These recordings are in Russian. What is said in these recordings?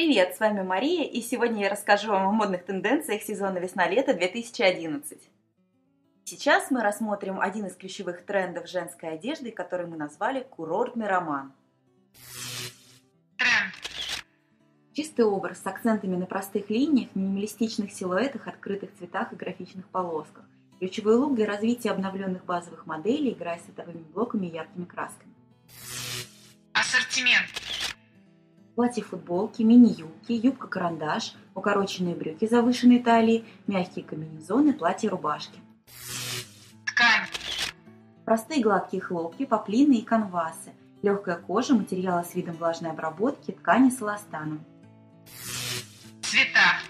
Привет, с вами Мария, и сегодня я расскажу вам о модных тенденциях сезона весна-лето 2011. Сейчас мы рассмотрим один из ключевых трендов женской одежды, который мы назвали «курортный роман». Тренд. Чистый образ с акцентами на простых линиях, минималистичных силуэтах, открытых цветах и графичных полосках. Ключевой лук для развития обновленных базовых моделей, играя с световыми блоками и яркими красками. Ассортимент. Платье-футболки, мини-юбки, юбка-карандаш, укороченные брюки завышенной талии, мягкие комбинезоны, платья-рубашки. Ткань. Простые гладкие хлопки, поплины и канвасы. Легкая кожа, материалы с видом влажной обработки, ткани с эластаном. Цвета.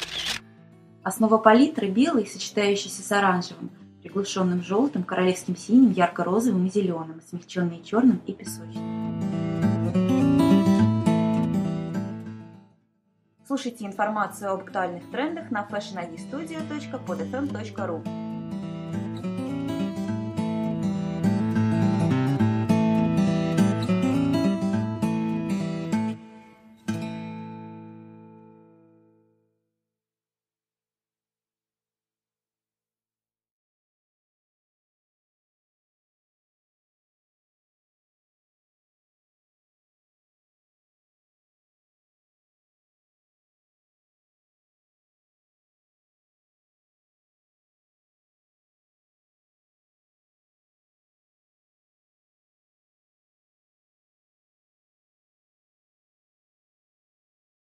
Основа палитры белый, сочетающийся с оранжевым, приглушенным желтым, королевским синим, ярко-розовым и зеленым, смягченные черным и песочным. Слушайте информацию об актуальных трендах на fashionidstudio.podfm.ru